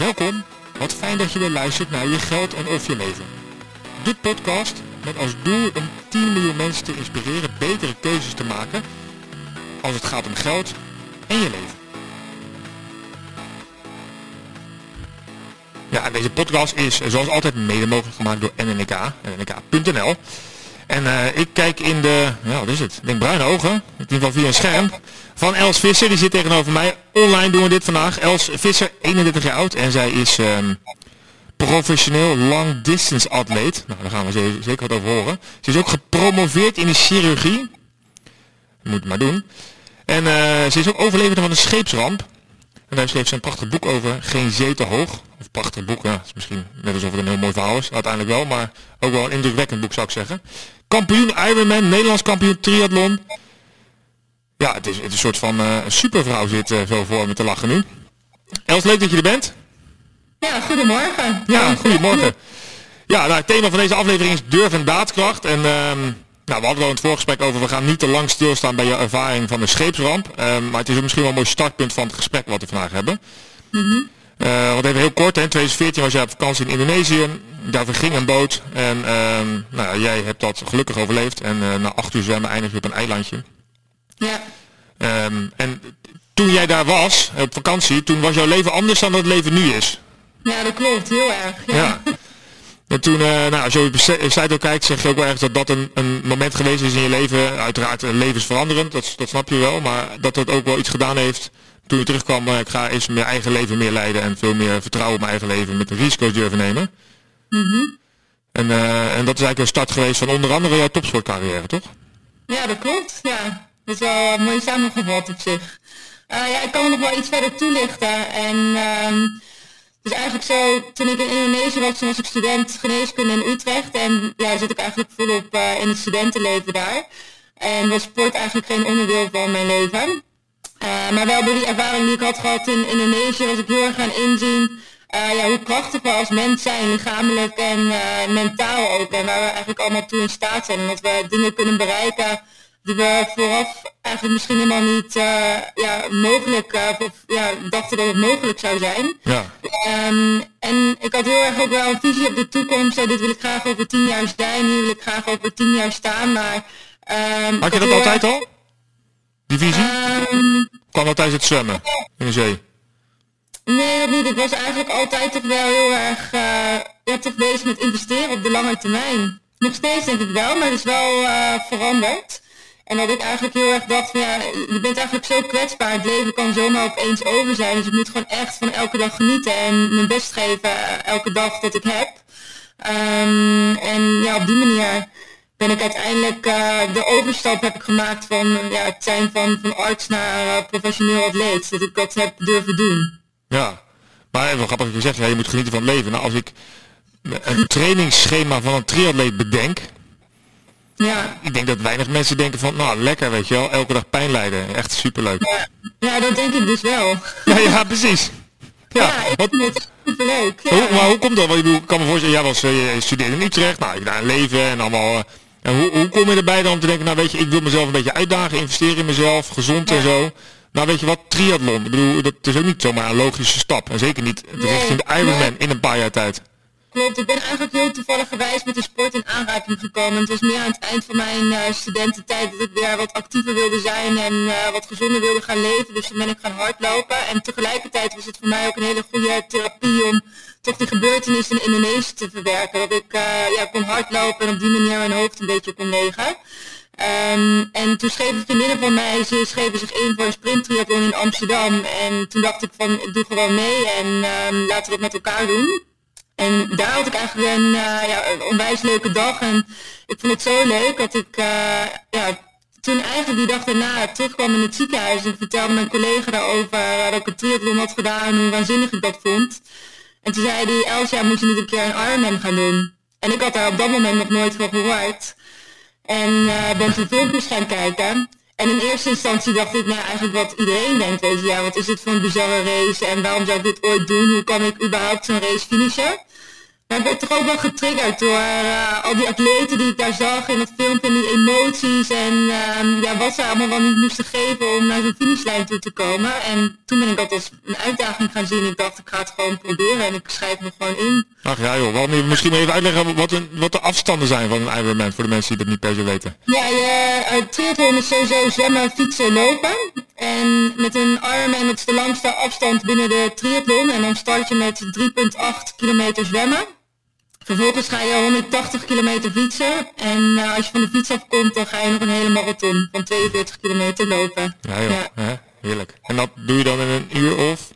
Welkom, wat fijn dat je weer luistert naar Je Geld en Of Je Leven. Dit podcast met als doel om 10 miljoen mensen te inspireren betere keuzes te maken als het gaat om geld en je leven. Ja, en deze podcast is zoals altijd mede mogelijk gemaakt door NNK, nnk.nl. En eh, ik kijk in de, ja wat is het, ik denk bruine ogen, in ieder geval via een scherm, van Els Visser. Die zit tegenover mij. Online doen we dit vandaag. Els Visser, 31 jaar oud en zij is ehm, professioneel long distance atleet. Nou, daar gaan we zeker wat over horen. Ze is ook gepromoveerd in de chirurgie. Moet maar doen. En eh, ze is ook overlevende van een scheepsramp. En daar schreef ze een prachtig boek over, Geen Zee te Hoog. Of prachtig boek, ja, is misschien net alsof het een heel mooi verhaal is, uiteindelijk wel, maar ook wel een indrukwekkend boek zou ik zeggen. Kampioen Ironman, Nederlands kampioen triathlon. Ja, het is, het is een soort van uh, supervrouw zit uh, zo voor me te lachen nu. Els, leuk dat je er bent. Ja, goedemorgen. Ja, goedemorgen. Ja, nou, het thema van deze aflevering is durf en daadkracht. En um, nou, we hadden al in het voorgesprek over, we gaan niet te lang stilstaan bij je ervaring van de scheepsramp. Um, maar het is ook misschien wel een mooi startpunt van het gesprek wat we vandaag hebben. Mm -hmm. uh, want even heel kort, hè, in 2014 was jij op vakantie in Indonesië. Daar verging een boot. En um, nou, jij hebt dat gelukkig overleefd. En na acht uur zwemmen eindig je op een eilandje. Ja. Um, en toen jij daar was, op vakantie, toen was jouw leven anders dan dat het leven nu is. Ja, dat klopt. Heel erg. Ja. ja. En toen, uh, nou, als je op je site ook kijkt, zeg je ook wel ergens dat dat een, een moment geweest is in je leven. Uiteraard levensveranderend, dat, dat snap je wel. Maar dat het ook wel iets gedaan heeft toen je terugkwam. Uh, ik ga eens mijn eigen leven meer leiden en veel meer vertrouwen op mijn eigen leven met de risico's durven nemen. Mm -hmm. en, en dat is eigenlijk een start geweest van onder andere jouw topsportcarrière, toch? Ja, dat klopt. Ja, dat is wel mooi samengevat op zich. ja, ik kan nog wel iets verder toelichten. En... Um, dus eigenlijk zo, toen ik in Indonesië was, toen was ik student geneeskunde in Utrecht. En ja, zit ik eigenlijk volop uh, in het studentenleven daar. En was sport eigenlijk geen onderdeel van mijn leven. Uh, maar wel door die ervaring die ik had gehad in Indonesië was ik heel erg gaan inzien ja, hoe krachtig we als mens zijn, lichamelijk en mentaal ook. En waar we eigenlijk allemaal toe in staat zijn. En dat we dingen kunnen bereiken die we vooraf eigenlijk misschien helemaal niet uh, ja, mogelijk, uh, of ja, dachten dat het mogelijk zou zijn. Ja. Um, en ik had heel erg ook wel een visie op de toekomst. Dit wil ik graag over tien jaar zijn, hier wil ik graag over tien jaar staan. Maar, um, had je dat altijd al? Die visie? Um, kwam dat tijdens het zwemmen in de zee? Nee, dat niet. Ik was eigenlijk altijd toch wel heel erg uh, toch bezig met investeren op de lange termijn. Nog steeds denk ik wel, maar het is wel uh, veranderd. En dat ik eigenlijk heel erg dacht van ja, je bent eigenlijk zo kwetsbaar. Het leven kan zomaar opeens over zijn. Dus ik moet gewoon echt van elke dag genieten en mijn best geven elke dag dat ik heb. Um, en ja, op die manier ben ik uiteindelijk uh, de overstap heb ik gemaakt van ja, het zijn van, van arts naar uh, professioneel atleet. Dat ik dat heb durven doen. Ja, maar even grappig zegt, ja, je moet genieten van het leven. Nou, als ik een trainingsschema van een triatleet bedenk. Ik denk dat weinig mensen denken van, nou lekker weet je wel, elke dag pijn lijden. Echt superleuk. Ja, ja dat denk ik dus wel. Ja, ja precies. Ja, ja ik vind het superleuk. Ja. Hoe, maar hoe komt dat? Want ik kan me voorstellen, jij was, uh, je studeerde in Utrecht, nou, je daar een leven en allemaal... Uh, en hoe, hoe kom je erbij dan om te denken, nou weet je, ik wil mezelf een beetje uitdagen, investeren in mezelf, gezond en zo. Nou weet je wat, triathlon, ik bedoel, dat is ook niet zomaar een logische stap. En zeker niet richting de Ironman nee. in een paar jaar tijd. Klopt, ik ben eigenlijk heel toevallig met de sport in aanraking gekomen. Het was meer aan het eind van mijn uh, studententijd dat ik weer wat actiever wilde zijn en uh, wat gezonder wilde gaan leven. Dus toen ben ik gaan hardlopen. En tegelijkertijd was het voor mij ook een hele goede therapie om toch die gebeurtenissen in Indonesië te verwerken. Dat ik uh, ja, kon hardlopen en op die manier mijn hoofd een beetje kon legen. Um, en toen schreven vriendinnen van mij, ze schreven zich in voor een sprinttriathlon in Amsterdam. En toen dacht ik van, doe gewoon mee en um, laten we het met elkaar doen. En daar had ik eigenlijk een, uh, ja, een onwijs leuke dag. En ik vond het zo leuk dat ik uh, ja, toen eigenlijk die dag daarna terugkwam in het ziekenhuis. En ik vertelde mijn collega daarover uh, dat ik een triathlon had gedaan en hoe waanzinnig ik dat vond. En toen zei hij, Elsja, moet je niet een keer een Ironman gaan doen? En ik had daar op dat moment nog nooit van gehoord. En uh, ben toen filmpjes gaan kijken. En in eerste instantie dacht ik, nou eigenlijk wat iedereen denkt, weet ja, wat is dit voor een bizarre race en waarom zou ik dit ooit doen? Hoe kan ik überhaupt zo'n race finishen? Maar ik werd toch ook wel getriggerd door uh, al die atleten die ik daar zag in dat filmpje en die emoties en uh, ja, wat ze allemaal wel niet moesten geven om naar zo'n finishlijn toe te komen. En toen ben ik dat als een uitdaging gaan zien. Ik dacht, ik ga het gewoon proberen en ik schrijf me gewoon in. Ach ja joh, wel, misschien even uitleggen wat, een, wat de afstanden zijn van een Ironman voor de mensen die dat niet per se weten. Ja, je, uh, triathlon is sowieso zwemmen, fietsen, lopen. En met een Ironman, dat is de langste afstand binnen de triathlon. En dan start je met 3,8 kilometer zwemmen. Vervolgens ga je 180 kilometer fietsen. En uh, als je van de fiets afkomt, dan ga je nog een hele marathon van 42 kilometer lopen. Ja joh, ja. Hè? heerlijk. En dat doe je dan in een uur of?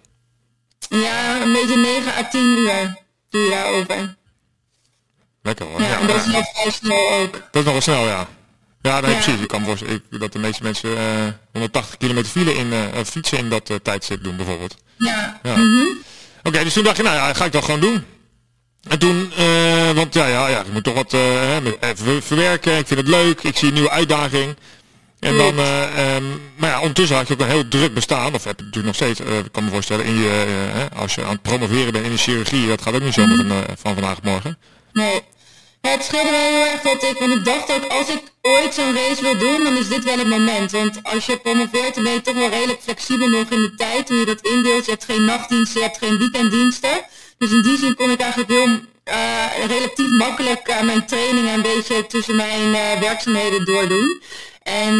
Ja, een beetje 9 à 10 uur doe je daarover. Lekker hoor. Ja, ja en dat is nog vrij snel ook. Dat is nog wel snel, ja. Ja, nee, ja. precies. Ik kan voorstellen dat de meeste mensen uh, 180 kilometer file in uh, fietsen in dat tijdstip doen bijvoorbeeld. Ja. ja. Mm -hmm. Oké, okay, dus toen dacht je, nou ja, ga ik dat gewoon doen. En toen, uh, want ja, ja, ja, ik moet toch wat uh, even verwerken. Ik vind het leuk. Ik zie een nieuwe uitdaging. En dan, uh, um, maar ja, ondertussen had je ook een heel druk bestaan. Of heb je natuurlijk nog steeds, ik kan me voorstellen, in je, als je aan het promoveren bent in de chirurgie, dat gaat ook niet zomaar van, van vandaag op morgen. Nee. Ja, het scheelde wel heel erg dat ik, want ik dacht ook, als ik ooit zo'n race wil doen, dan is dit wel het moment. Want als je promoveert, dan ben je toch wel redelijk flexibel nog in de tijd, hoe je dat indeelt. Je hebt geen nachtdiensten, je hebt geen weekenddiensten. Dus in die zin kon ik eigenlijk heel uh, relatief makkelijk uh, mijn trainingen een beetje tussen mijn uh, werkzaamheden doordoen. En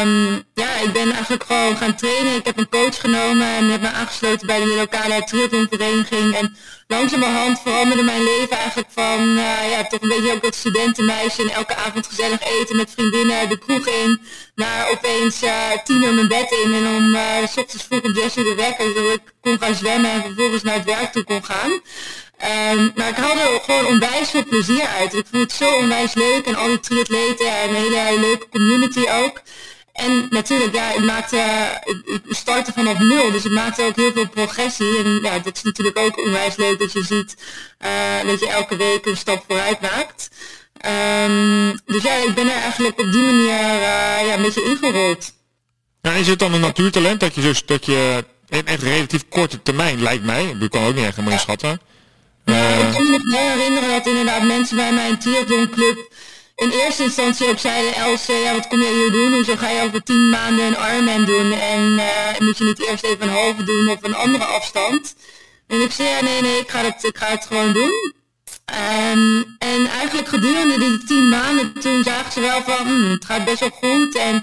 um, ja, ik ben eigenlijk gewoon gaan trainen. Ik heb een coach genomen en heb me aangesloten bij de lokale triathlonvereniging. En langzamerhand veranderde mijn leven eigenlijk van, uh, ja, toch een beetje ook dat studentenmeisje en elke avond gezellig eten met vriendinnen de kroeg in. Naar opeens uh, tien uur mijn bed in en om uh, s ochtends vroeg om zes uur de wekker, zodat ik kon gaan zwemmen en vervolgens naar het werk toe kon gaan. Um, maar ik haalde er gewoon onwijs veel plezier uit. Ik vond het zo onwijs leuk en al die triatleten en een hele leuke community ook. En natuurlijk, ja, ik maakte, ik startte vanaf nul, dus ik maakte ook heel veel progressie. En ja, dat is natuurlijk ook onwijs leuk dat je ziet uh, dat je elke week een stap vooruit maakt. Um, dus ja, ik ben er eigenlijk op die manier uh, ja, een beetje ingerold. Ja, is het dan een natuurtalent dat je dus, dat je in echt relatief korte termijn, lijkt mij, ik kan ook niet echt helemaal inschatten, ik kan me nog herinneren dat inderdaad mensen bij mijn triathlonclub in eerste instantie ook zeiden, ja, wat kom jij hier doen? Hoezo ga je over tien maanden een Ironman doen? En uh, moet je niet eerst even een halve doen of een andere afstand? En ik zei, ja, nee, nee, ik ga het, ik ga het gewoon doen. Um, en eigenlijk gedurende die tien maanden, toen zagen ze wel van, hm, het gaat best wel goed. En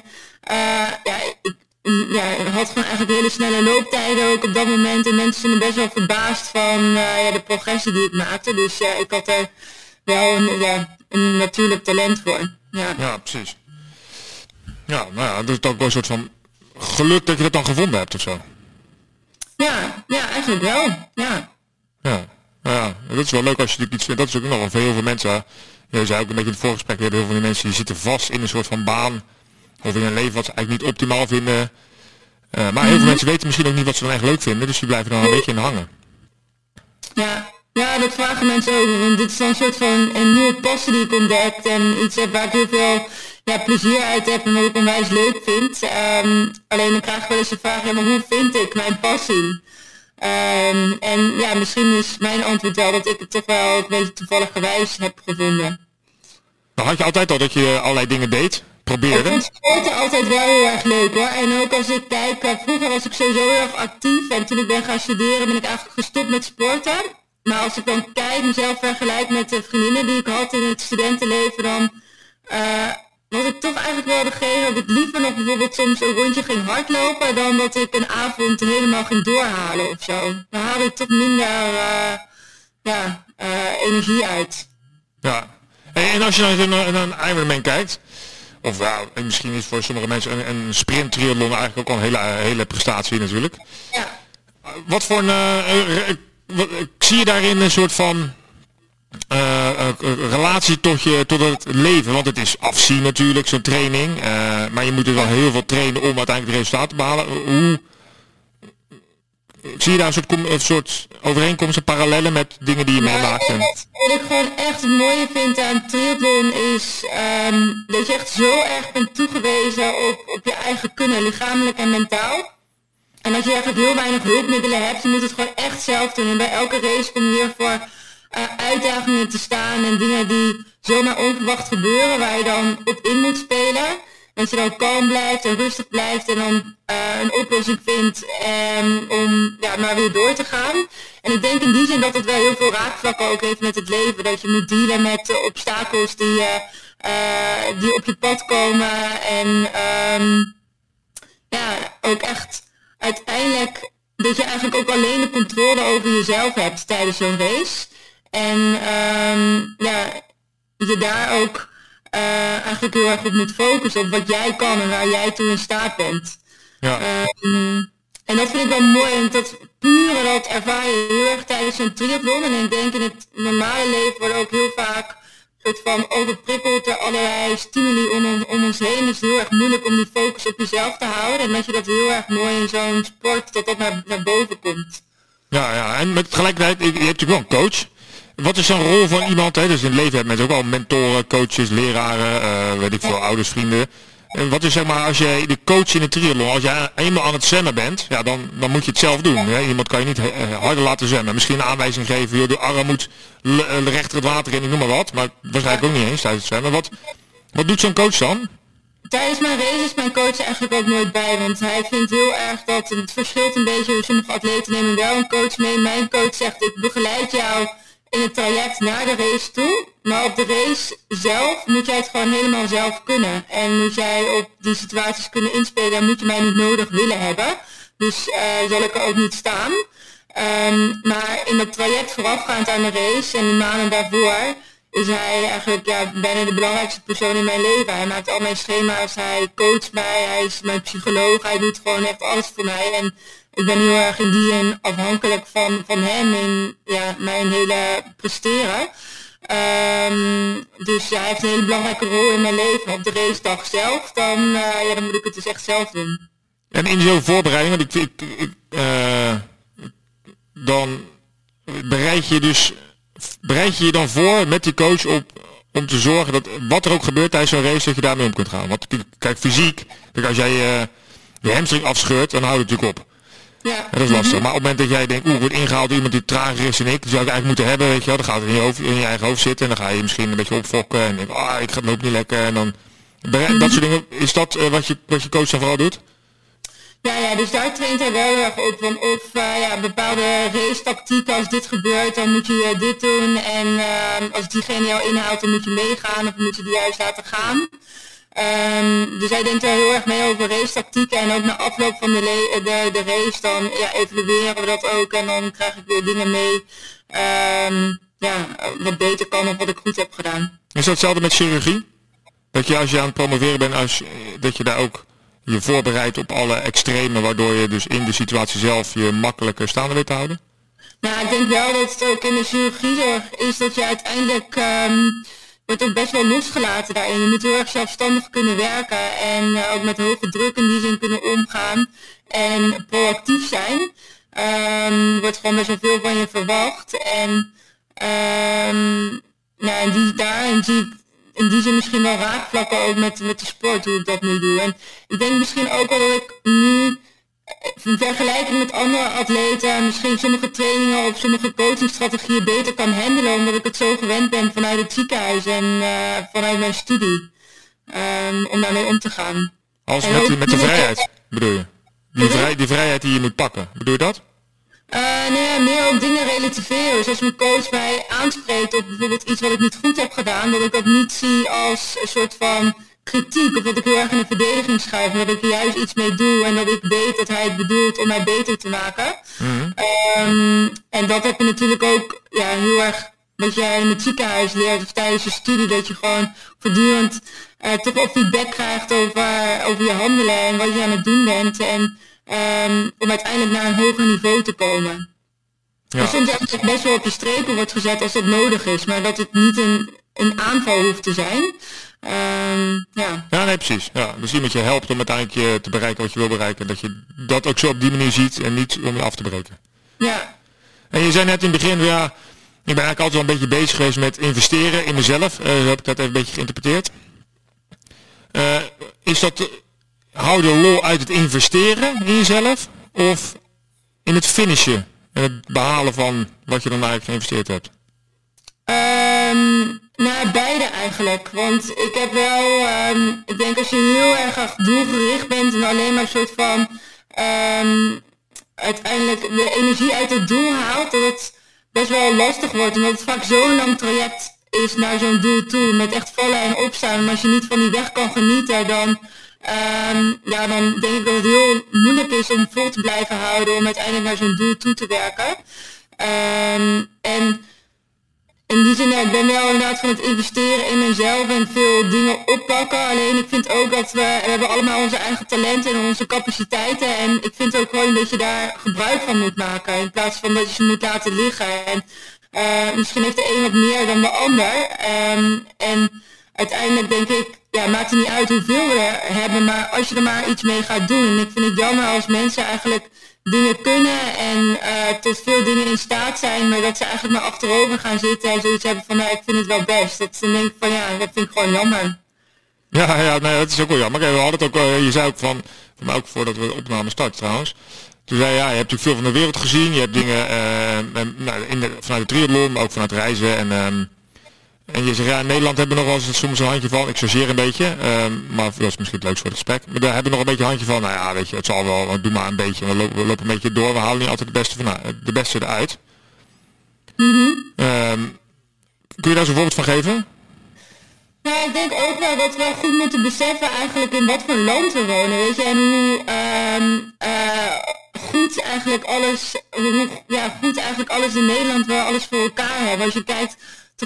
uh, ja, ik, ja, had gewoon eigenlijk hele snelle looptijden ook op dat moment. En mensen zijn best wel verbaasd van uh, ja, de progressie die ik maakte. Dus ja, ik had er wel een, ja, een natuurlijk talent voor. Ja, ja precies. Ja, nou ja, dat is ook wel een soort van geluk dat je dat dan gevonden hebt of zo. Ja, ja, eigenlijk wel. Ja. Ja, ja, dat is wel leuk als je natuurlijk iets vindt. Dat is ook nog wel voor heel veel mensen. Je zei ook een beetje in het voorgesprek, heel veel van die mensen die zitten vast in een soort van baan of in een leven wat ze eigenlijk niet optimaal vinden. Uh, maar heel veel -hmm. mensen weten misschien ook niet wat ze dan echt leuk vinden, dus die blijven dan een beetje in hangen. Ja, ja, dat vragen mensen ook. Dit is dan een soort van een nieuwe passie die ik ontdekt en iets heb waar ik heel veel ja, plezier uit heb en wat ik onwijs leuk vind. Um, alleen dan krijg ik wel eens de vraag, ja, maar hoe vind ik mijn passie? Um, en ja, misschien is mijn antwoord wel dat ik het toch wel een beetje toevallig gewijs heb gevonden. Nou, had je altijd al dat je allerlei dingen deed? Probeerde? Ik vond sporten altijd wel heel erg leuk hoor. En ook als ik kijk, vroeger was ik sowieso heel erg actief. En toen ik ben gaan studeren ben ik eigenlijk gestopt met sporten. Maar als ik dan kijk, mezelf vergelijk met de vriendinnen die ik had in het studentenleven, dan uh, was ik toch eigenlijk wel degene dat ik liever nog bijvoorbeeld soms een rondje ging hardlopen dan dat ik een avond helemaal ging doorhalen of zo. Dan haalde ik toch minder uh, ja, uh, energie uit. Ja, en als je naar, naar een Ironman kijkt, of ja, misschien is voor sommige mensen een, een sprint triathlon eigenlijk ook al een hele, hele prestatie natuurlijk. Ja. Wat voor een, uh, wat, zie je daarin een soort van uh, relatie tot, je, tot het leven? Want het is afzien natuurlijk, zo'n training. Uh, maar je moet er wel heel veel trainen om uiteindelijk het resultaat te behalen. Hoe, zie je daar een soort, een soort overeenkomsten, parallellen met dingen die je meemaakt? Wat, wat ik gewoon echt het mooie vind aan triathlon is um, dat je echt zo erg bent toegewezen op, op je eigen kunnen, lichamelijk en mentaal. En dat je eigenlijk heel weinig hulpmiddelen hebt, je moet het gewoon echt zelf doen. En bij elke race kom je weer voor uitdagingen te staan en dingen die zomaar onverwacht gebeuren waar je dan op in moet spelen. Dat je dan kalm blijft en rustig blijft en dan uh, een oplossing vindt um, om ja, maar weer door te gaan. En ik denk in die zin dat het wel heel veel raakvlakken ook heeft met het leven. Dat je moet dealen met uh, obstakels die, uh, die op je pad komen. En um, ja, ook echt uiteindelijk dat je eigenlijk ook alleen de controle over jezelf hebt tijdens zo'n race. En um, ja, je daar ook uh, eigenlijk heel erg op moet focussen op wat jij kan en waar jij toe in staat bent. Ja. Um, en dat vind ik wel mooi, en dat pure dat ervaar je heel erg tijdens een triathlon. En ik denk in het normale leven worden ook heel vaak soort van overprikkeld door allerlei stimuli om, om ons heen. Het is heel erg moeilijk om die focus op jezelf te houden. En dat je dat heel erg mooi in zo'n sport, dat dat naar, naar boven komt. Ja, ja, en met tegelijkertijd, je hebt natuurlijk wel een coach. Wat is een rol van iemand, hè? dus in het leven hebben mensen ook al mentoren, coaches, leraren, uh, weet ik veel, ouders, vrienden. En wat is zeg maar, als jij de coach in een triathlon, als jij eenmaal aan het zwemmen bent, ja, dan, dan moet je het zelf doen. Hè? Iemand kan je niet uh, harder laten zwemmen. Misschien een aanwijzing geven, joh, de arm moet rechter het water in, ik noem maar wat. Maar waarschijnlijk ook niet eens tijdens het zwemmen. Wat, wat doet zo'n coach dan? Tijdens mijn race is mijn coach eigenlijk ook nooit bij, want hij vindt heel erg dat het verschilt een beetje. Sommige atleten nemen wel een coach mee. Mijn coach zegt, ik begeleid jou in het traject naar de race toe. Maar op de race zelf moet jij het gewoon helemaal zelf kunnen. En moet jij op die situaties kunnen inspelen en moet je mij niet nodig willen hebben. Dus uh, zal ik er ook niet staan. Um, maar in het traject voorafgaand aan de race en de maanden daarvoor is hij eigenlijk ja, bijna de belangrijkste persoon in mijn leven. Hij maakt al mijn schema's, hij coacht mij, hij is mijn psycholoog, hij doet gewoon echt alles voor mij. En ik ben heel erg in die afhankelijk van, van hem in ja, mijn hele presteren. Um, dus ja, hij heeft een hele belangrijke rol in mijn leven. Op de race dag zelf, dan, uh, ja, dan moet ik het dus echt zelf doen. En in zo'n voorbereiding, want ik, uh, dan bereid je dus bereid je je dan voor met die coach op om te zorgen dat wat er ook gebeurt tijdens zo'n race, dat je daarmee om kunt gaan. Want kijk, fysiek, kijk, als jij uh, je hamstring afscheurt, dan houdt het natuurlijk op. Ja. dat is lastig. Maar op het moment dat jij denkt, oeh, wordt ingehaald door iemand die trager is en ik, die zou ik eigenlijk moeten hebben, weet je wel, dan gaat het in je, hoofd, in je eigen hoofd zitten en dan ga je misschien een beetje opfokken en denk, ah, ik ga het ook niet lekker en dan, dat soort dingen, is dat uh, wat, je, wat je coach dan vooral doet? Ja, ja, dus daar traint hij wel heel erg op van of uh, ja, bepaalde race tactieken, als dit gebeurt, dan moet je uh, dit doen en uh, als diegene jou inhaalt, dan moet je meegaan of moet je die juist laten gaan. Um, dus hij denkt er heel erg mee over race tactieken en ook na afloop van de, de, de race dan ja, evalueren we dat ook en dan krijg ik weer dingen mee um, ja, wat beter kan of wat ik goed heb gedaan. Is dat hetzelfde met chirurgie? Dat je als je aan het promoveren bent, als, dat je daar ook je voorbereidt op alle extreme, waardoor je dus in de situatie zelf je makkelijker staande weet te houden? Nou, ik denk wel dat het ook in de chirurgiezorg is dat je uiteindelijk um, wordt ook best wel losgelaten daarin. Je moet heel erg zelfstandig kunnen werken en uh, ook met hoge druk in die zin kunnen omgaan en proactief zijn. Um, wordt gewoon best wel veel van je verwacht en um, nou, die, daarin zie ik in die zin misschien wel raakvlakken ook met, met de sport, hoe ik dat nu doe. En ik denk misschien ook wel dat ik nu in vergelijking met andere atleten misschien sommige trainingen of sommige coachingstrategieën beter kan handelen, omdat ik het zo gewend ben vanuit het ziekenhuis en uh, vanuit mijn studie. Um, om daarmee om te gaan. Als met, met de vrijheid, bedoel je? Die, vrij, die vrijheid die je moet pakken, bedoel je dat? Uh, nee, meer ook dingen relativeren. Dus als mijn coach mij aanspreekt op bijvoorbeeld iets wat ik niet goed heb gedaan, dat ik dat niet zie als een soort van kritiek of dat ik heel erg in de verdediging schuif, maar dat ik er juist iets mee doe en dat ik weet dat hij het bedoelt om mij beter te maken. Mm um, en dat heb je natuurlijk ook ja, heel erg wat jij in het ziekenhuis leert of tijdens je studie, dat je gewoon voortdurend uh, toch wel feedback krijgt over, over je handelen en wat je aan het doen bent. En um, om uiteindelijk naar een hoger niveau te komen. Ja. Dus soms het best wel op je strepen wordt gezet als dat nodig is, maar dat het niet een, een aanval hoeft te zijn. Um, ja. ja, nee, precies. Ja, dus iemand je helpt om uiteindelijk je te bereiken wat je wil bereiken. Dat je dat ook zo op die manier ziet en niet om je af te breken. Ja. En je zei net in het begin, ja, ik ben eigenlijk altijd wel een beetje bezig geweest met investeren in mezelf. Uh, zo heb ik dat even een beetje geïnterpreteerd. Uh, is dat hou de lol uit het investeren in jezelf of in het finishen en het behalen van wat je dan eigenlijk geïnvesteerd hebt? Um, nou, beide eigenlijk. Want ik heb wel, um, ik denk als je heel erg doelgericht bent en alleen maar een soort van um, uiteindelijk de energie uit het doel haalt, dat het best wel lastig wordt. Omdat het vaak zo'n lang traject is naar zo'n doel toe, met echt vallen en opstaan. Maar als je niet van die weg kan genieten, dan, um, ja, dan denk ik dat het heel moeilijk is om vol te blijven houden, om uiteindelijk naar zo'n doel toe te werken. En in die zin, ik ben wel inderdaad van het investeren in mezelf en veel dingen oppakken. Alleen ik vind ook dat we, we hebben allemaal onze eigen talenten en onze capaciteiten. En ik vind ook gewoon dat je daar gebruik van moet maken. In plaats van dat je ze moet laten liggen. En uh, misschien heeft de een wat meer dan de ander. Um, en uiteindelijk denk ik, ja, maakt het niet uit hoeveel we hebben, maar als je er maar iets mee gaat doen. En ik vind het jammer als mensen eigenlijk dingen kunnen en uh, tot veel dingen in staat zijn, maar dat ze eigenlijk maar achterover gaan zitten en zoiets hebben van, nou, ik vind het wel best. Dat ze denken van, ja, dat vind ik gewoon jammer. Ja, ja, nee, dat is ook wel jammer. We hadden het ook, uh, je zei ook van, mij ook voordat we de opname starten trouwens, toen zei ja, je hebt natuurlijk veel van de wereld gezien, je hebt dingen uh, in de, vanuit de triathlon, maar ook vanuit reizen en... Um, en je zegt, ja, in Nederland hebben we nog wel eens soms een handje van, ik chargeer een beetje, um, maar dat is misschien het leukste voor het gesprek. Maar daar hebben we nog een beetje een handje van, nou ja, weet je, het zal wel, doe maar een beetje, we lopen, we lopen een beetje door, we halen niet altijd de beste, van, de beste eruit. Mm -hmm. um, kun je daar zo'n voorbeeld van geven? Nou, ik denk ook wel dat we goed moeten beseffen eigenlijk in wat voor land we wonen, weet je, en hoe um, uh, goed eigenlijk alles, hoe ja, goed eigenlijk alles in Nederland wel alles voor elkaar hebben. Als je kijkt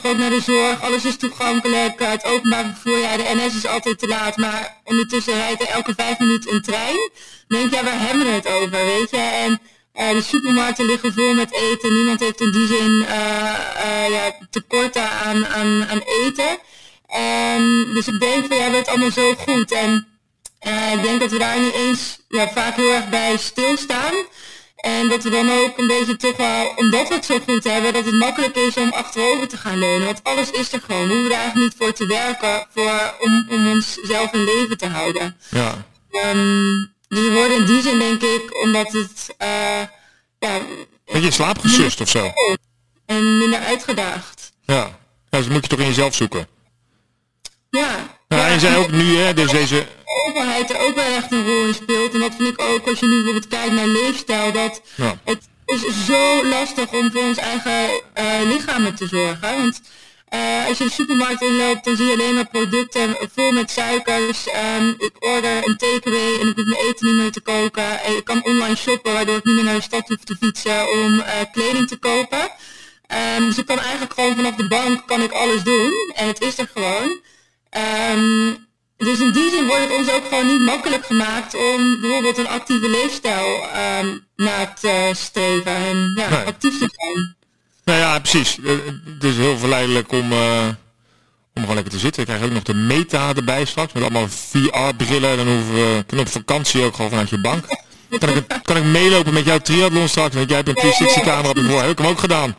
toch ook naar de zorg, alles is toegankelijk, het openbaar vervoer, ja, de NS is altijd te laat, maar ondertussen rijdt er elke vijf minuten een trein. Dan denk je, ja, waar hebben we het over, weet je? En uh, de supermarkten liggen vol met eten, niemand heeft in die zin uh, uh, ja, tekorten aan, aan, aan eten. Um, dus ik denk we hebben het allemaal zo goed. En ik denk dat we daar niet eens ja, vaak heel erg bij stilstaan. En dat we dan ook een beetje toch wel, omdat we het zo goed hebben, dat het makkelijk is om achterover te gaan leunen. Want alles is er gewoon. We hoeven er eigenlijk niet voor te werken voor, om, om onszelf in leven te houden. Ja. Um, dus we worden in die zin denk ik, omdat het, uh, ja... Beetje in slaap gesust of zo. En minder uitgedaagd. Ja. ja, dus moet je toch in jezelf zoeken. Ja. Ja, en zei ook nu, hè, dus deze... De overheid er ook wel echt een rol in speelt. En dat vind ik ook, als je nu bijvoorbeeld kijkt naar leefstijl, dat ja. het is zo lastig om voor ons eigen uh, lichamen te zorgen. Want uh, als je de supermarkt inloopt, dan zie je alleen maar producten vol met suikers. Um, ik order een takeaway en ik hoef mijn eten niet meer te koken. En je kan online shoppen, waardoor ik niet meer naar de stad hoef te fietsen om uh, kleding te kopen. Um, dus ik kan eigenlijk gewoon vanaf de bank kan ik alles doen. En het is er gewoon. Um, dus in die zin wordt het ons ook gewoon niet makkelijk gemaakt om bijvoorbeeld een actieve leefstijl um, na te streven en ja, Nee. actief te zijn. Nou ja, precies. Eh, Het is heel verleidelijk om, uh, om gewoon lekker te zitten. Ik krijg ook nog de meta erbij straks, met allemaal VR-brillen. Dan hoeven we, kunnen op vakantie ook gewoon vanuit je bank. Kan ik, kan ik meelopen met jouw triathlon straks? Want jij hebt een 360 camera op je voor. Heb ik hem ook gedaan.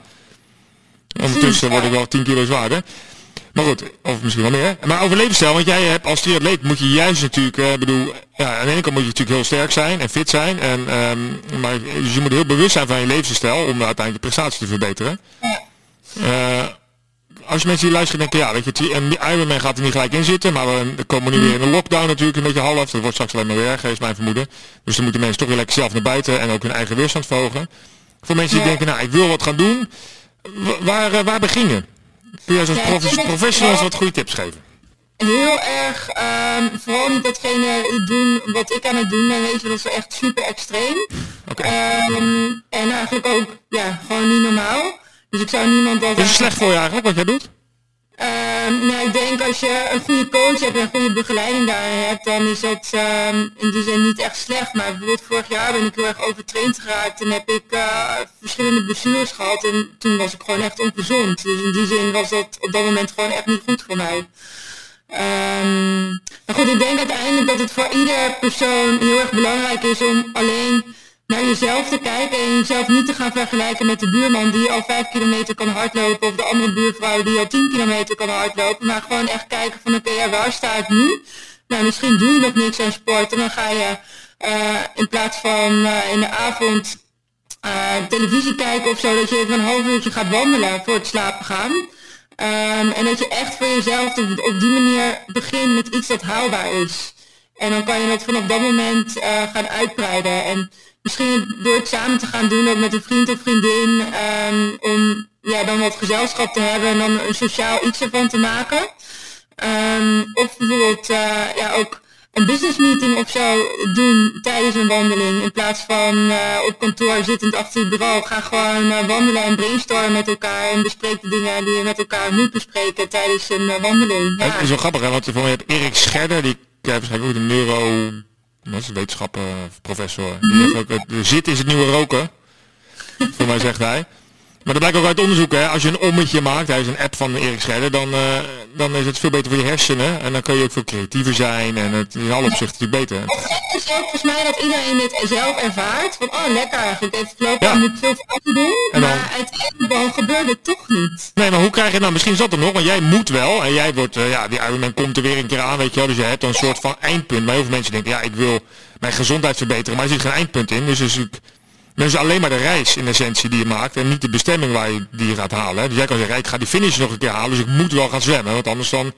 Ondertussen word ik wel 10 kilo zwaarder. Maar goed, of misschien wel meer. Maar over levensstijl, want jij hebt als triatleet moet je juist natuurlijk, ik uh, bedoel, ja, aan de ene kant moet je natuurlijk heel sterk zijn en fit zijn. En, um, maar dus je moet heel bewust zijn van je levensstijl om uiteindelijk je prestatie te verbeteren. Uh, als mensen die luisteren denken, ja, weet je, en Ironman gaat er niet gelijk in zitten, maar we komen nu weer in een lockdown natuurlijk, een beetje half. Dat wordt straks alleen maar weer erger, is mijn vermoeden. Dus dan moeten mensen toch weer lekker zelf naar buiten en ook hun eigen weerstand verhogen. Voor mensen die denken, nou, ik wil wat gaan doen, waar, uh, waar begin je? Kun jij als prof professionals wat goede tips geven? Heel erg, um, vooral niet datgene doen wat ik aan het doen ben, weet je, dat is echt super extreem. Okay. Um, en eigenlijk ook, ja, gewoon niet normaal. Dus ik zou niemand dat... Is het slecht voor je eigenlijk, wat jij doet? Um, nou, ik denk als je een goede coach hebt en een goede begeleiding daar hebt, dan is dat um, in die zin niet echt slecht. Maar bijvoorbeeld vorig jaar ben ik heel erg overtraind geraakt en heb ik uh, verschillende blessures gehad en toen was ik gewoon echt ongezond. Dus in die zin was dat op dat moment gewoon echt niet goed voor mij. Um, maar goed, ik denk uiteindelijk dat het voor ieder persoon heel erg belangrijk is om alleen naar jezelf te kijken en jezelf niet te gaan vergelijken met de buurman die al 5 kilometer kan hardlopen of de andere buurvrouw die al 10 kilometer kan hardlopen, maar gewoon echt kijken van oké, okay, waar sta ik nu? Nou, misschien doe je nog niks aan sport en dan ga je uh, in plaats van uh, in de avond uh, televisie kijken of zo, dat je even een half uurtje gaat wandelen voor het slapen gaan. Ehm, en dat je echt voor jezelf op, die manier begint met iets dat haalbaar is. En dan kan je dat vanaf dat moment uh, gaan uitbreiden. En misschien door het samen te gaan doen, ook met een vriend of vriendin, um, om ja, dan wat gezelschap te hebben en dan een sociaal iets ervan te maken. Um, of bijvoorbeeld uh, ja, ook een business meeting of zo doen tijdens een wandeling. In plaats van uh, op kantoor zittend achter het bureau. Ga gewoon wandelen en brainstormen met elkaar. En bespreek de dingen die je met elkaar moet bespreken tijdens een wandeling. Ja. Het is wel grappig, hè, want je hebt Erik Scherder, die heeft waarschijnlijk ook de neuro... Dat is wetenschappenprofessor. Die heeft ook, de zit is het nieuwe roken. voor mij zegt hij. Maar dat blijkt ook uit onderzoek, hè. Als je een ommetje maakt, hij is een app van Erik Scherder, dan, uh, dan is het veel beter voor je hersenen. En dan kun je ook veel creatiever zijn en het in alle opzichten natuurlijk beter. Het is ook volgens mij dat iedereen dit zelf ervaart. Van, oh lekker eigenlijk, even lopen ja. moet veel fouten doen. En dan, maar uiteindelijk dan gebeurt het toch niet. Nee, maar hoe krijg je nou, misschien zat er nog, want jij moet wel. En jij wordt, uh, ja, die Ironman komt er weer een keer aan, weet je wel. Dus je hebt dan een soort van eindpunt. Maar heel veel mensen denken, ja, ik wil mijn gezondheid verbeteren. Maar er zit geen eindpunt in. Dus is dan is alleen maar de reis in essentie die je maakt en niet de bestemming waar je die je gaat halen. Hè. Dus jij kan zeggen, ik ga die finish nog een keer halen, dus ik moet wel gaan zwemmen, want anders dan...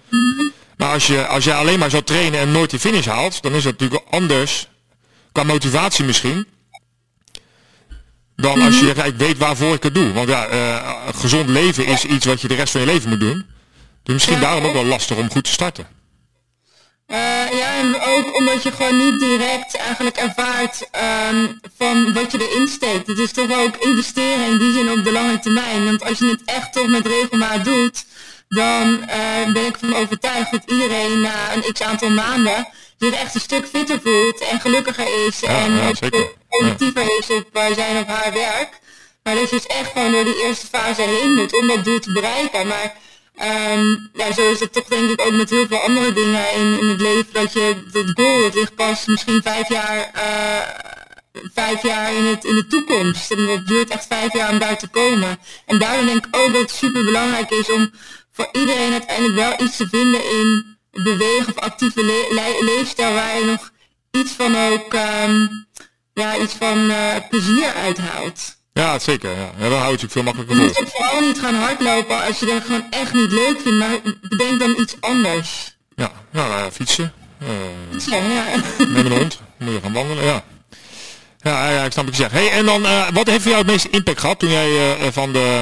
Maar als je, als je alleen maar zou trainen en nooit die finish haalt, dan is dat natuurlijk anders, qua motivatie misschien, dan als je ik weet waarvoor ik het doe. Want ja, uh, gezond leven is iets wat je de rest van je leven moet doen. Dus misschien daarom ook wel lastig om goed te starten. Uh, ja, en ook omdat je gewoon niet direct eigenlijk ervaart um, van wat je erin steekt. Het is toch ook investeren in die zin op de lange termijn. Want als je het echt toch met regelmaat doet, dan uh, ben ik ervan overtuigd dat iedereen na een x aantal maanden zich echt een stuk fitter voelt en gelukkiger is ja, en ja, positiever ja. is op zijn of haar werk. Maar dat je dus echt gewoon door die eerste fase heen moet om dat doel te bereiken. Maar Um, ja, zo is het toch denk ik ook met heel veel andere dingen in, in het leven dat je het goal dat ligt pas misschien vijf jaar, uh, vijf jaar in, het, in de toekomst. En dat duurt echt vijf jaar om daar te komen. En daarom denk ik ook dat het super belangrijk is om voor iedereen uiteindelijk wel iets te vinden in bewegen of actieve le le leefstijl waar je nog iets van ook, um, ja, iets van uh, plezier uithaalt. Ja, zeker. Ja. ja dan houdt je veel makkelijker vol. Je moet ook vooral niet gaan hardlopen als je dat gewoon echt niet leuk vindt, maar bedenk dan iets anders. Ja, nou, ja, fietsen. Uh, fietsen, ja. Met een hond. Moet je gaan wandelen, ja. Ja, ja ik snap wat je zegt. Hey, en dan, uh, wat heeft voor jou het meeste impact gehad toen jij uh, van, de,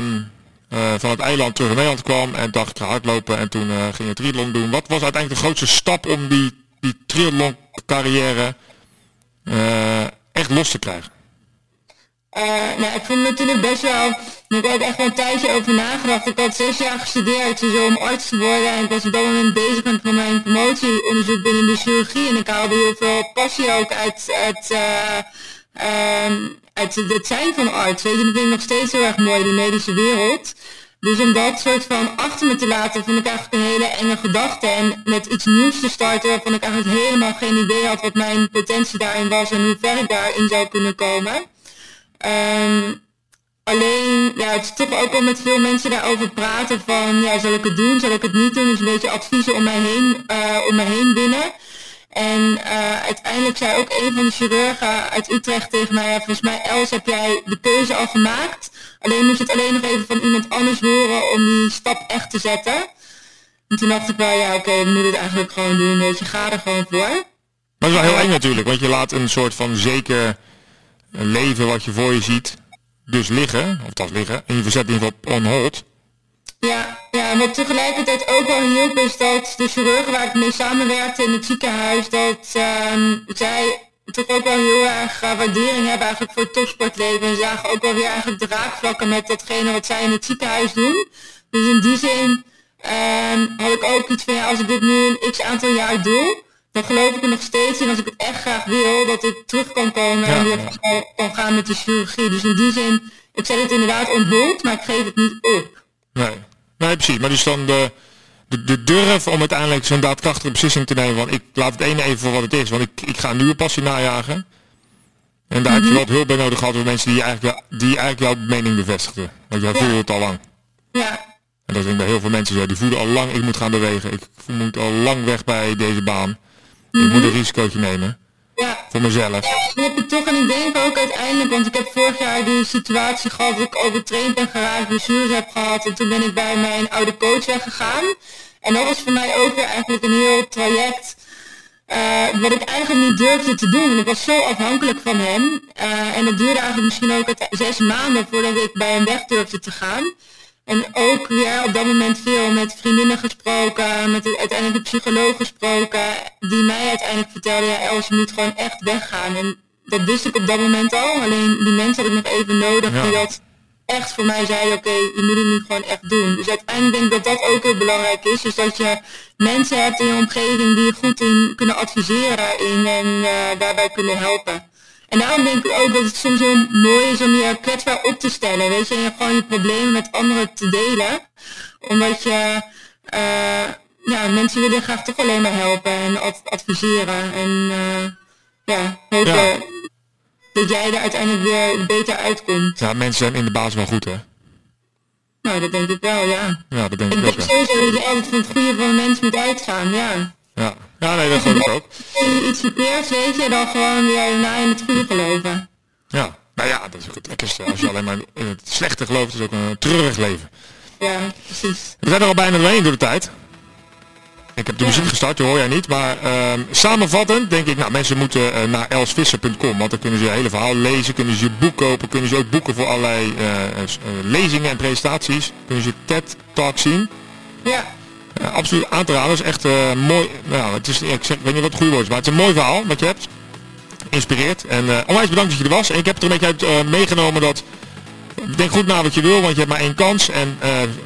uh, van het eiland terug naar Nederland kwam en dacht ik ga hardlopen en toen ging je triathlon doen. Wat was uiteindelijk de grootste stap om die, die triathlon carrière echt los te krijgen? Uh, nou, ik vond het natuurlijk best wel, ik heb echt wel een tijdje over nagedacht. Ik had zes jaar gestudeerd dus om arts te worden en ik was op dat moment bezig met mijn promotieonderzoek binnen de chirurgie en ik haalde heel veel passie ook uit, uit, uh, um, uit het zijn van arts. Weet je, dat vind ik nog steeds heel erg mooi, die medische wereld. Dus om dat soort van achter me te laten, vond ik eigenlijk een hele enge gedachte. En met iets nieuws te starten waarvan ik eigenlijk helemaal geen idee had wat mijn potentie daarin was en hoe ver ik daarin zou kunnen komen. Um, alleen, ja, het is toch ook wel met veel mensen daarover praten van, ja, zal ik het doen, zal ik het niet doen? Dus een beetje adviezen om mij heen, uh, om mij heen binnen. En uh, uiteindelijk zei ook een van de chirurgen uit Utrecht tegen mij, ja, volgens mij Els heb jij de keuze al gemaakt. Alleen moet je het alleen nog even van iemand anders horen om die stap echt te zetten. En toen dacht ik wel, ja oké, okay, we moeten het eigenlijk gewoon doen, weet je, ga er gewoon voor. Maar het is wel heel eng natuurlijk, want je laat een soort van zeker een leven wat je voor je ziet, dus liggen, of dat liggen, en je verzet in geval on hold. Ja, ja, wat tegelijkertijd ook wel hielp is dat de chirurgen waar ik mee samenwerkte in het ziekenhuis, dat um, zij toch ook wel heel erg uh, waardering hebben eigenlijk voor het topsportleven. En zagen ook wel weer eigenlijk de raakvlakken met datgene wat zij in het ziekenhuis doen. Dus in die zin um, had ik ook iets van, ja, als ik dit nu een x aantal jaar doe, dan geloof ik er nog steeds in als ik het echt graag wil, dat ik terug kan komen ja, en weer kan gaan met de chirurgie. Dus in die zin, ik zet het inderdaad on hold, maar ik geef het niet op. Nee, nee precies. Maar dus dan de, de, de durf om uiteindelijk zo'n daadkrachtige beslissing te nemen van ik laat het ene even voor wat het is, want ik, ik ga een nieuwe passie najagen. En daar mm -hmm. heb je mhm. wat hulp bij nodig gehad van mensen die eigenlijk, die eigenlijk jouw mening bevestigden. Want jij ja. voelde het al lang. Ja. En dat is bij heel veel mensen zo. Die voelen al lang, ik moet gaan bewegen. Ik moet al lang weg bij deze baan. Ik moet een risicootje nemen. Ja. Voor mezelf. Ja, heb ik toch, en ik denk ook uiteindelijk, want ik heb vorig jaar die situatie gehad dat ik overtraind ben geraakt, blessures heb gehad. En toen ben ik bij mijn oude coach weggegaan. En dat was voor mij ook weer eigenlijk een heel traject uh, wat ik eigenlijk niet durfde te doen. Want ik was zo afhankelijk van hem. Uh, en dat duurde eigenlijk misschien ook zes maanden voordat ik bij hem weg durfde te gaan. En ook weer op dat moment veel met vriendinnen gesproken, met de, uiteindelijk een psycholoog gesproken, die mij uiteindelijk vertelde, ja Els, je moet gewoon echt weggaan. En dat wist ik op dat moment al, alleen die mensen had ik nog even nodig die dat echt voor mij zeiden, oké, je moet het nu gewoon echt doen. Dus uiteindelijk denk ik dat dat ook heel belangrijk is. Dus dat je mensen hebt in je omgeving die je goed in kunnen adviseren in en uh, daarbij kunnen helpen. En daarom denk ik ook dat het soms heel mooi is om je kwetsbaar op te stellen. Weet je, en gewoon je problemen met anderen te delen. Omdat je, uh, ja, mensen willen graag toch alleen maar helpen en adviseren. En uh, ja, hopen ja. dat jij er uiteindelijk weer beter uitkomt. Ja, mensen zijn in de basis wel goed, hè? Nou, dat denk ik wel, ja. Ja, dat denk ik, ik ook. Ik denk sowieso dat je altijd van het goede van een mens moet uitgaan, ja. Ja, ja nee, dat geloof ik ook. Iets verkeerd weet je, dan gewoon weer na in het goede geloven. Ja, nou ja, dat is ook het lekkerste. Als je alleen maar in het slechte gelooft, is ook een treurig leven. Ja, precies. We zijn er al bijna doorheen door de tijd. Ik heb de muziek gestart, die hoor jij niet. Maar uh, samenvattend denk ik, nou mensen moeten uh, naar elsvisser.com. Want dan kunnen ze je hele verhaal lezen, kunnen ze je boek kopen. Kunnen ze ook boeken voor allerlei uh, lezingen en presentaties. Kunnen ze TED Talk zien. Ja. Uh, absoluut aan te raden. Is echt uh, mooi. Nou, het is, ik, zeg, ik weet niet wat het goede woord is, maar het is een mooi verhaal wat je hebt. Inspireert. En uh, onwijs bedankt dat je er was. En ik heb er een beetje uit meegenomen dat... Denk goed na wat je wil, want je hebt maar één kans. En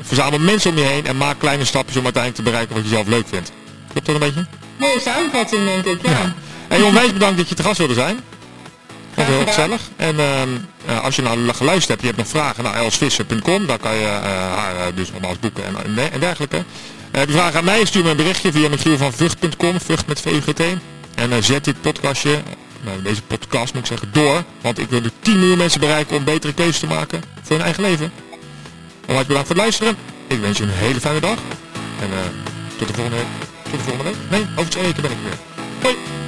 verzamel mensen om je heen en maak kleine stapjes om uiteindelijk te bereiken wat je zelf leuk vindt. Klopt dat een beetje? Mooie samenvatting, denk ik, ja. ja. En onwijs bedankt dat je te gast wilde zijn. Vond heel gezellig. En uh, als je nou geluisterd hebt, je hebt nog vragen naar elsvisser.com. Daar kan je uh, haar dus nogmaals boeken en, en dergelijke. Heb je vragen aan mij, stuur me een berichtje via Michiel van Vught.com, Vught met VUGT. En uh, zet dit podcastje, nou, deze podcast moet ik zeggen, door. Want ik wil de 10 miljoen mensen bereiken om betere keuzes te maken voor hun eigen leven. Onwijs bedankt voor het luisteren. Ik wens je een hele fijne dag. En tot de volgende, tot de volgende week. Nee, over twee weken ben ik weer. Hoi!